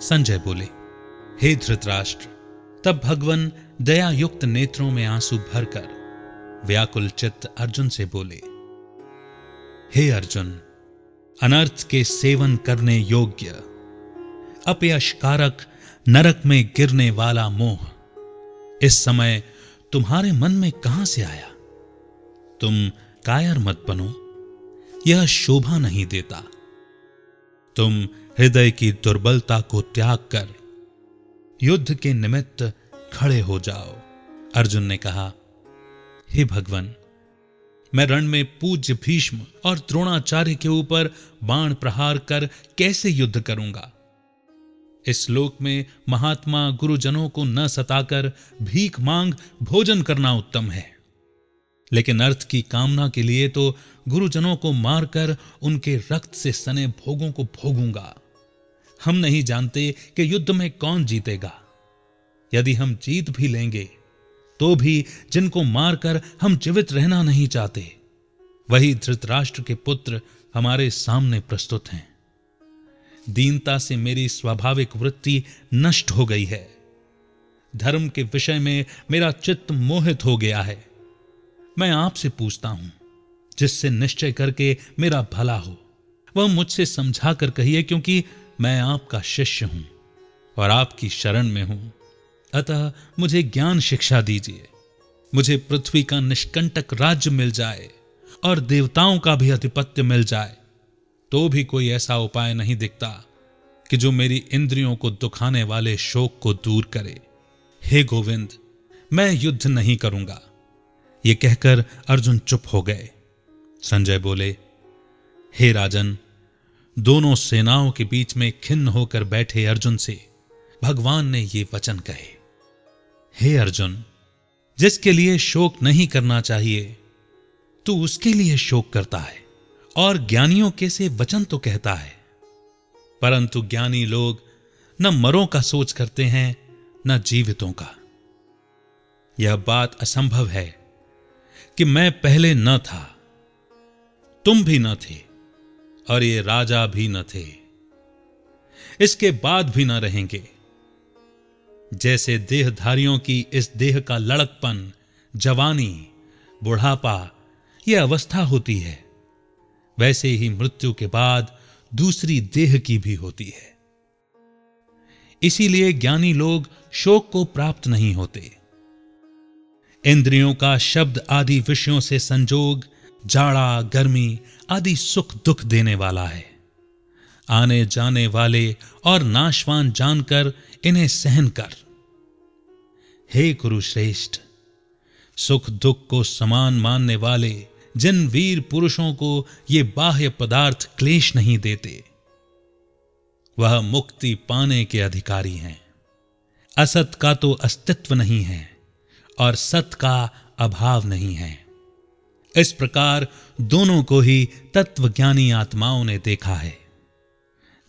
संजय बोले, हे धृतराष्ट्र, तब भगवान दया युक्त नेत्रों में आँसू भरकर व्याकुल चित्त अर्जुन से बोले, हे अर्जुन, अनर्थ के सेवन करने योग्य, अपयशकारक, नरक में गिरने वाला मोह, इस समय तुम्हारे मन में कहाँ से आया? तुम कायर मत बनो, यह शोभा नहीं देता। तुम हृदय की दुर्बलता को त्याग कर युद्ध के निमित्त खड़े हो जाओ। अर्जुन ने कहा, हे भगवान, मैं रण में पूज्य भीष्म और द्रोणाचार्य के ऊपर बाण प्रहार कर कैसे युद्ध करूँगा? इस लोक में महात्मा गुरुजनों को न सताकर भीख मांग भोजन करना उत्तम है। लेकिन अर्थ की कामना के लिए तो गुरुजनों को मारकर उनके रक्त से सने भोगों को भोगूँगा। हम नहीं जानते कि युद्ध में कौन जीतेगा। यदि हम जीत भी लेंगे तो भी जिनको मारकर हम जीवित रहना नहीं चाहते। वही धृतराष्ट्र के पुत्र हमारे सामने प्रस्तुत हैं। दीनता से मेरी स्वाभाविक वृत्ति नष्ट हो गई है। धर्म के विषय में मेरा चित्त मोहित हो गया है। मैं आपसे पूछता हूँ, जिससे निश्चय करके मेरा भला हो। वह मुझसे समझा कर कहिए, क्योंकि मैं आपका शिष्य हूँ और आपकी शरण में हूँ। अतः मुझे ज्ञान शिक्षा दीजिए। मुझे पृथ्वी का निष्कंटक राज्य मिल जाए और देवताओं का भी अधिपत्य मिल जाए। तो भी कोई ऐसा उपाय नहीं दिखता कि जो मेरी इंद्रियों को दुखाने वाले शोक को दूर करे। हे गोविंद, मैं युद्ध नहीं करूँगा। ये कहकर अर्जुन चुप हो गए। संजय बोले, हे राजन, दोनों सेनाओं के बीच में खिन्न होकर बैठे अर्जुन से भगवान ने ये वचन कहे। हे अर्जुन, जिसके लिए शोक नहीं करना चाहिए, तू उसके लिए शोक करता है और ज्ञानियों के से वचन तो कहता है। परंतु ज्ञानी लोग न मरों का सोच करते हैं, न जीवितों का। यह बात असंभव है। कि मैं पहले न था। तुम भी न थे और ये राजा भी न थे। इसके बाद भी न रहेंगे। जैसे देहधारियों की इस देह का लड़कपन, जवानी, बुढ़ापा यह अवस्था होती है, वैसे ही मृत्यु के बाद दूसरी देह की भी होती है। इसीलिए ज्ञानी लोग शोक को प्राप्त नहीं होते। इंद्रियों का शब्द आदि विषयों से संजोग, जाड़ा, गर्मी आदि सुख दुख देने वाला है। आने जाने वाले और नाशवान जानकर इन्हें सहन कर। हे कुरुश्रेष्ठ, सुख दुख को समान मानने वाले जिन वीर पुरुषों को ये बाह्य पदार्थ क्लेश नहीं देते, वह मुक्ति पाने के अधिकारी हैं। असत का तो अस्तित्व नहीं है। और सत का अभाव नहीं है। इस प्रकार दोनों को ही तत्वज्ञानी आत्माओं ने देखा है,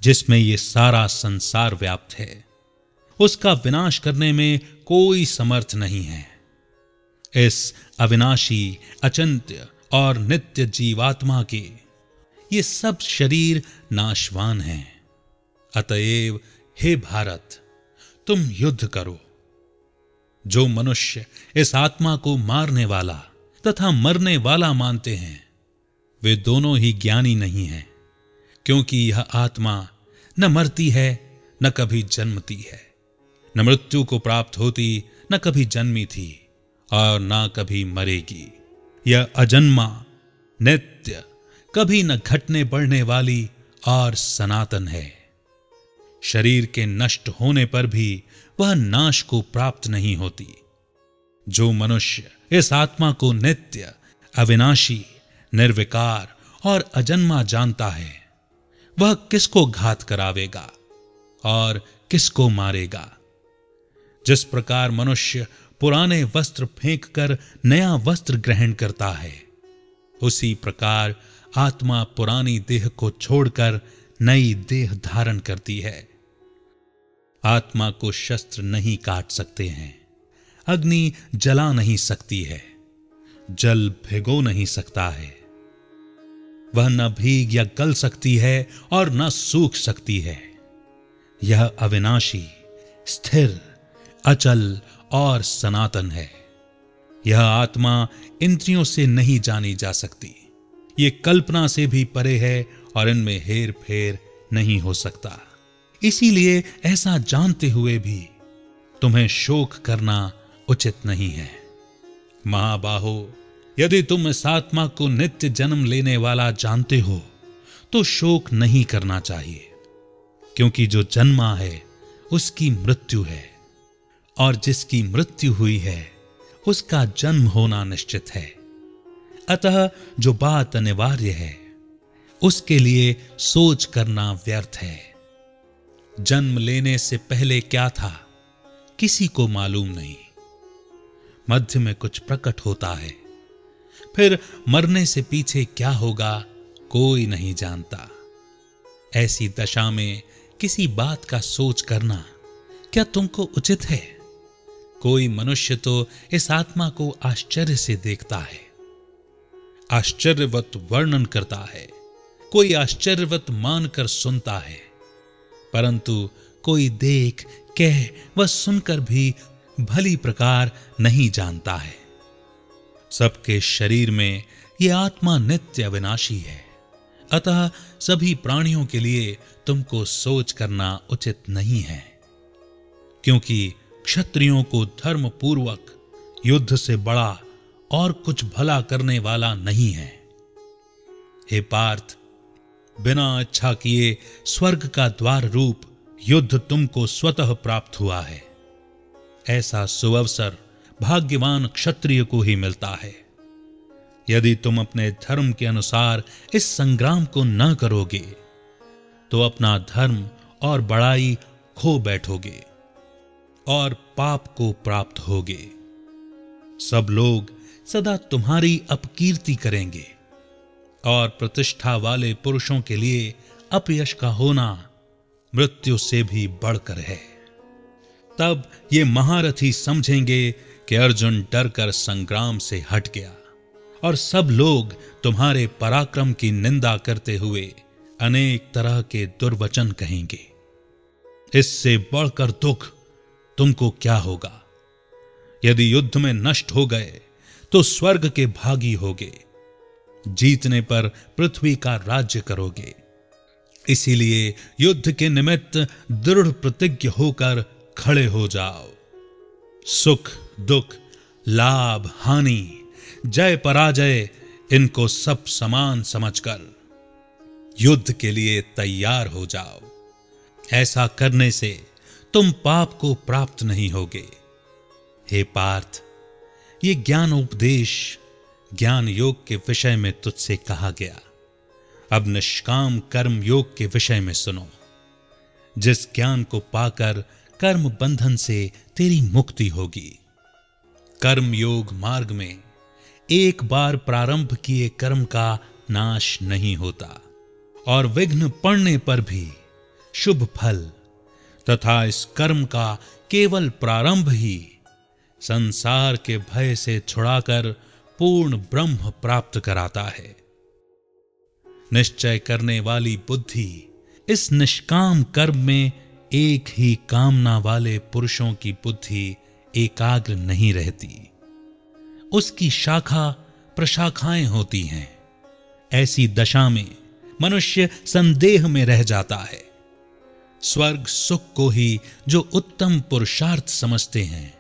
जिसमें ये सारा संसार व्याप्त है। उसका विनाश करने में कोई समर्थ नहीं है। इस अविनाशी, अचिंत्य और नित्य जीवात्मा के ये सब शरीर नाशवान हैं। अतएव हे भारत, तुम युद्ध करो। जो मनुष्य इस आत्मा को मारने वाला तथा मरने वाला मानते हैं, वे दोनों ही ज्ञानी नहीं हैं, क्योंकि यह आत्मा न मरती है, न कभी जन्मती है। न मृत्यु को प्राप्त होती, न कभी जन्मी थी, और न कभी मरेगी। यह अजन्मा, नित्य, कभी न घटने बढ़ने वाली और सनातन है। शरीर के नष्ट होने पर भी वह नाश को प्राप्त नहीं होती। जो मनुष्य इस आत्मा को नित्य, अविनाशी, निर्विकार और अजन्मा जानता है, वह किसको घात करावेगा और किसको मारेगा? जिस प्रकार मनुष्य पुराने वस्त्र फेंक कर नया वस्त्र ग्रहण करता है, उसी प्रकार आत्मा पुरानी देह को छोड़कर नई देह धारण करती है। आत्मा को शस्त्र नहीं काट सकते हैं। अग्नि जला नहीं सकती है। जल भिगो नहीं सकता है। वह न भीग या गल सकती है और न सूख सकती है। यह अविनाशी, स्थिर, अचल और सनातन है। यह आत्मा इंद्रियों से नहीं जानी जा सकती। ये कल्पना से भी परे है और इनमें हेर फेर नहीं हो सकता। इसीलिए ऐसा जानते हुए भी तुम्हें शोक करना उचित नहीं है। महाबाहो, यदि तुम इस आत्मा को नित्य जन्म लेने वाला जानते हो तो शोक नहीं करना चाहिए, क्योंकि जो जन्मा है, उसकी मृत्यु है, और जिसकी मृत्यु हुई है, उसका जन्म होना निश्चित है। अतः जो बात अनिवार्य है, उसके लिए सोच करना व्यर्थ है। जन्म लेने से पहले क्या था, किसी को मालूम नहीं। मध्य में कुछ प्रकट होता है। फिर मरने से पीछे क्या होगा, कोई नहीं जानता। ऐसी दशा में किसी बात का सोच करना क्या तुमको उचित है? कोई मनुष्य तो इस आत्मा को आश्चर्य से देखता है। आश्चर्यवत वर्णन करता है। कोई आश्चर्यवत मानकर सुनता है। परंतु कोई देख, कह व सुनकर भी भली प्रकार नहीं जानता है। सबके शरीर में यह आत्मा नित्य अविनाशी है। अतः सभी प्राणियों के लिए तुमको सोच करना उचित नहीं है। क्योंकि क्षत्रियों को धर्म पूर्वक युद्ध से बड़ा और कुछ भला करने वाला नहीं है। हे पार्थ बिना अच्छा किए स्वर्ग का द्वार रूप युद्ध तुमको स्वतः प्राप्त हुआ है। ऐसा सुअवसर भाग्यवान क्षत्रिय को ही मिलता है। यदि तुम अपने धर्म के अनुसार इस संग्राम को न करोगे तो अपना धर्म और बड़ाई खो बैठोगे और पाप को प्राप्त होगे। सब लोग सदा तुम्हारी अपकीर्ति करेंगे। और प्रतिष्ठा वाले पुरुषों के लिए अपयश का होना मृत्यु से भी बढ़कर है। तब ये महारथी समझेंगे कि अर्जुन डरकर संग्राम से हट गया और सब लोग तुम्हारे पराक्रम की निंदा करते हुए अनेक तरह के दुर्वचन कहेंगे। इससे बढ़कर दुख तुमको क्या होगा? यदि युद्ध में नष्ट हो गए तो स्वर्ग के भागी होगे। जीतने पर पृथ्वी का राज्य करोगे। इसीलिए युद्ध के निमित्त दृढ़ प्रतिज्ञ होकर खड़े हो जाओ। सुख, दुख, लाभ, हानि, जय पराजय, इनको सब समान समझकर युद्ध के लिए तैयार हो जाओ। ऐसा करने से तुम पाप को प्राप्त नहीं होगे। हे पार्थ, ये ज्ञान उपदेश ज्ञान योग के विषय में तुझसे कहा गया। अब निष्काम कर्म योग के विषय में सुनो। जिस ज्ञान को पाकर कर्म बंधन से तेरी मुक्ति होगी। कर्म योग मार्ग में एक बार प्रारंभ किए कर्म का नाश नहीं होता और विघ्न पड़ने पर भी शुभ फल तथा इस कर्म का केवल प्रारंभ ही संसार के भय से छुड़ाकर पूर्ण ब्रह्म प्राप्त कराता है। निश्चय करने वाली बुद्धि इस निष्काम कर्म में एक ही कामना वाले पुरुषों की बुद्धि एकाग्र नहीं रहती। उसकी शाखा प्रशाखाएँ होती हैं। ऐसी दशा में मनुष्य संदेह में रह जाता है। स्वर्ग सुख को ही जो उत्तम पुरुषार्थ समझते हैं,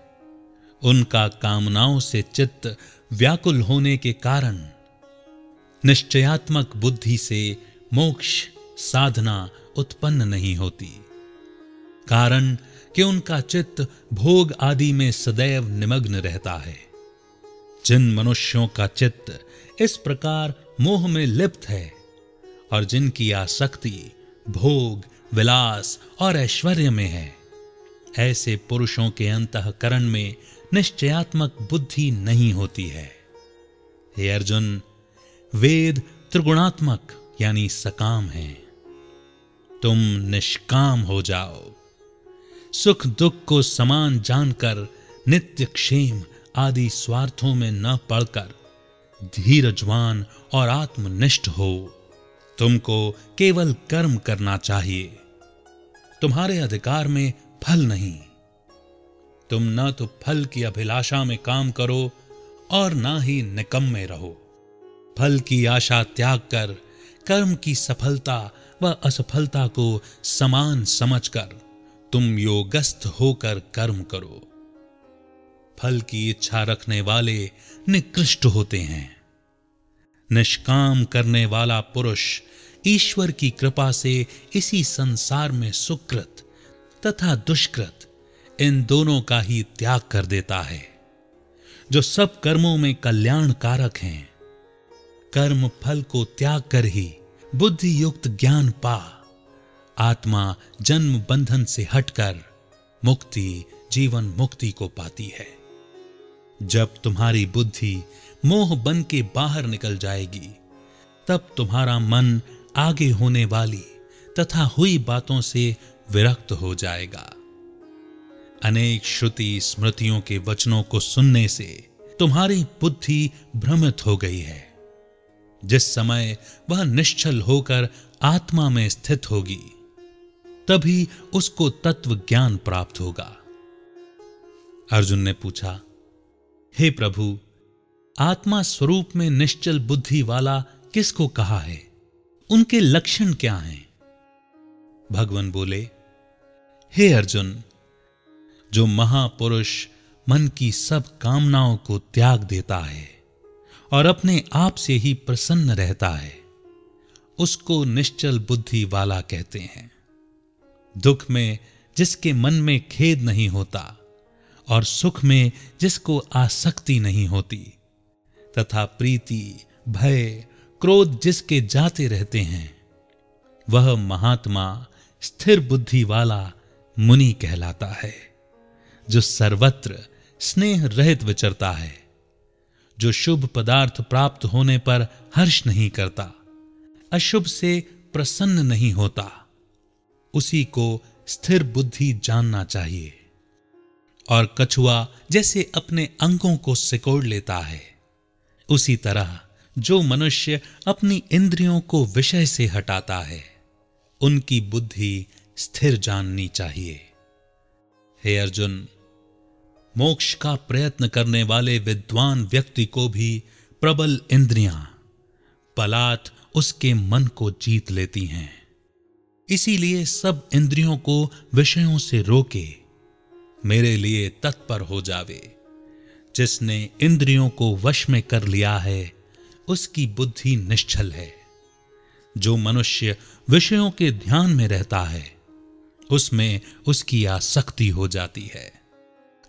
उनका कामनाओं से चित्त व्याकुल होने के कारण निश्चयात्मक बुद्धि से मोक्ष साधना उत्पन्न नहीं होती। कारण कि उनका चित्त भोग आदि में सदैव निमग्न रहता है। जिन मनुष्यों का चित्त इस प्रकार मोह में लिप्त है और जिनकी आसक्ति भोग, विलास और ऐश्वर्य में है, ऐसे पुरुषों के अंतकरण में निश्चयात्मक बुद्धि नहीं होती है। हे अर्जुन, वेद त्रिगुणात्मक यानी सकाम है। तुम निष्काम हो जाओ। सुख दुख को समान जानकर, नित्य क्षेम आदि स्वार्थों में न पड़कर, धीरजवान और आत्मनिष्ठ हो। तुमको केवल कर्म करना चाहिए। तुम्हारे अधिकार में फल नहीं। तुम न तो फल की अभिलाषा में काम करो और ना ही निकम्मे रहो। फल की आशा त्याग कर, कर्म की सफलता व असफलता को समान समझकर तुम योगस्थ होकर कर्म करो। फल की इच्छा रखने वाले निकृष्ट होते हैं। निष्काम करने वाला पुरुष ईश्वर की कृपा से इसी संसार में सुकृत तथा दुष्कृत इन दोनों का ही त्याग कर देता है, जो सब कर्मों में कल्याण कारक हैं। कर्म फल को त्याग कर ही बुद्धि युक्त ज्ञान पा। आत्मा जन्म बंधन से हटकर मुक्ति, जीवन मुक्ति को पाती है। जब तुम्हारी बुद्धि मोह बन के बाहर निकल जाएगी, तब तुम्हारा मन आगे होने वाली तथा हुई बातों से विरक्त हो जाएगा। अनेक श्रुति स्मृतियों के वचनों को सुनने से तुम्हारी बुद्धि भ्रमित हो गई है। जिस समय वह निश्चल होकर आत्मा में स्थित होगी, तभी उसको तत्व ज्ञान प्राप्त होगा। अर्जुन ने पूछा, हे प्रभु, आत्मा स्वरूप में निश्चल बुद्धि वाला किसको कहा है? उनके लक्षण क्या हैं? भगवान बोले, हे अर्जुन जो महापुरुष मन की सब कामनाओं को त्याग देता है और अपने आप से ही प्रसन्न रहता है, उसको निश्चल बुद्धि वाला कहते हैं। दुख में जिसके मन में खेद नहीं होता और सुख में जिसको आसक्ति नहीं होती, तथा प्रीति, भय, क्रोध जिसके जाते रहते हैं, वह महात्मा स्थिर बुद्धि वाला मुनि कहलाता है। जो सर्वत्र स्नेह रहित विचरता है, जो शुभ पदार्थ प्राप्त होने पर हर्ष नहीं करता, अशुभ से प्रसन्न नहीं होता, उसी को स्थिर बुद्धि जानना चाहिए। और कछुआ जैसे अपने अंगों को सिकोड़ लेता है, उसी तरह जो मनुष्य अपनी इंद्रियों को विषय से हटाता है, उनकी बुद्धि स्थिर जाननी चाहिए। हे अर्जुन मोक्ष का प्रयत्न करने वाले विद्वान व्यक्ति को भी प्रबल इंद्रियाँ, पलात उसके मन को जीत लेती हैं। इसीलिए सब इंद्रियों को विषयों से रोके, मेरे लिए तत्पर हो जावे। जिसने इंद्रियों को वश में कर लिया है, उसकी बुद्धि निश्चल है। जो मनुष्य विषयों के ध्यान में रहता है, उसमें उसकी आसक्ति हो जाती है।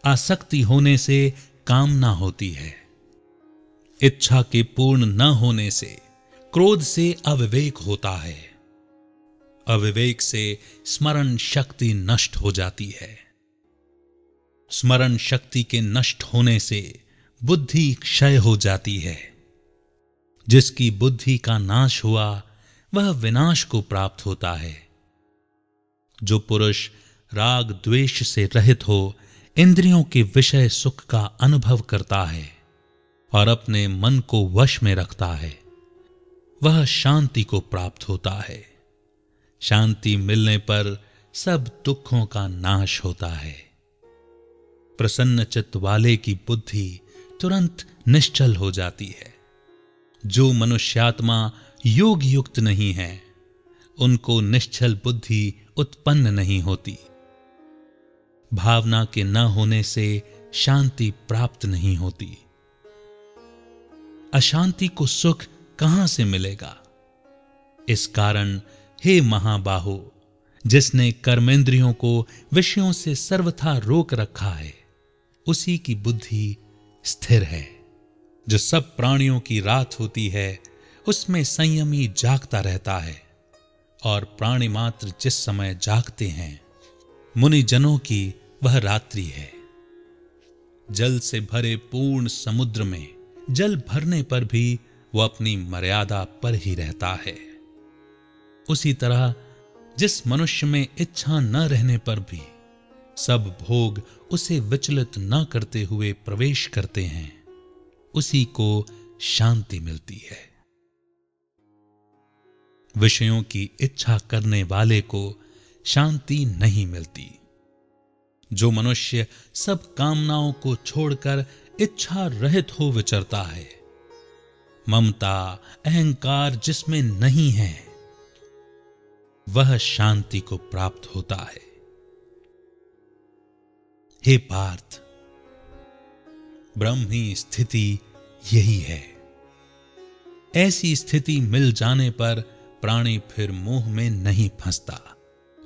आसक्ति होने से कामना होती है। इच्छा के पूर्ण न होने से क्रोध से अविवेक होता है। अविवेक से स्मरण शक्ति नष्ट हो जाती है। स्मरण शक्ति के नष्ट होने से बुद्धि क्षय हो जाती है। जिसकी बुद्धि का नाश हुआ, वह विनाश को प्राप्त होता है। जो पुरुष राग द्वेष से रहित हो इंद्रियों के विषय सुख का अनुभव करता है और अपने मन को वश में रखता है। वह शांति को प्राप्त होता है। शांति मिलने पर सब दुखों का नाश होता है। प्रसन्न चित्त वाले की बुद्धि तुरंत निश्चल हो जाती है। जो मनुष्यात्मा योग युक्त नहीं है, उनको निश्चल बुद्धि उत्पन्न नहीं होती। भावना के न होने से शांति प्राप्त नहीं होती। अशांति को सुख कहाँ से मिलेगा? इस कारण, हे महाबाहो, जिसने कर्मेंद्रियों को विषयों से सर्वथा रोक रखा है, उसी की बुद्धि स्थिर है। जो सब प्राणियों की रात होती है, उसमें संयमी जागता रहता है, और प्राणी मात्र जिस समय जागते हैं मुनि जनों की वह रात्रि है। जल से भरे पूर्ण समुद्र में, जल भरने पर भी वह अपनी मर्यादा पर ही रहता है। उसी तरह, जिस मनुष्य में इच्छा न रहने पर भी, सब भोग उसे विचलित न करते हुए प्रवेश करते हैं, उसी को शांति मिलती है। विषयों की इच्छा करने वाले को शांति नहीं मिलती। जो मनुष्य सब कामनाओं को छोड़कर इच्छा रहित हो विचरता है। ममता, अहंकार जिसमें नहीं है, वह शांति को प्राप्त होता है। हे पार्थ, ब्रह्मी स्थिति यही है। ऐसी स्थिति मिल जाने पर प्राणी फिर मोह में नहीं फंसता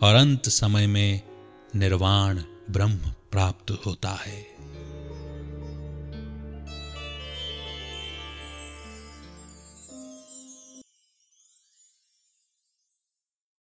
और अंत समय में निर्वाण ब्रह्म प्राप्त होता है।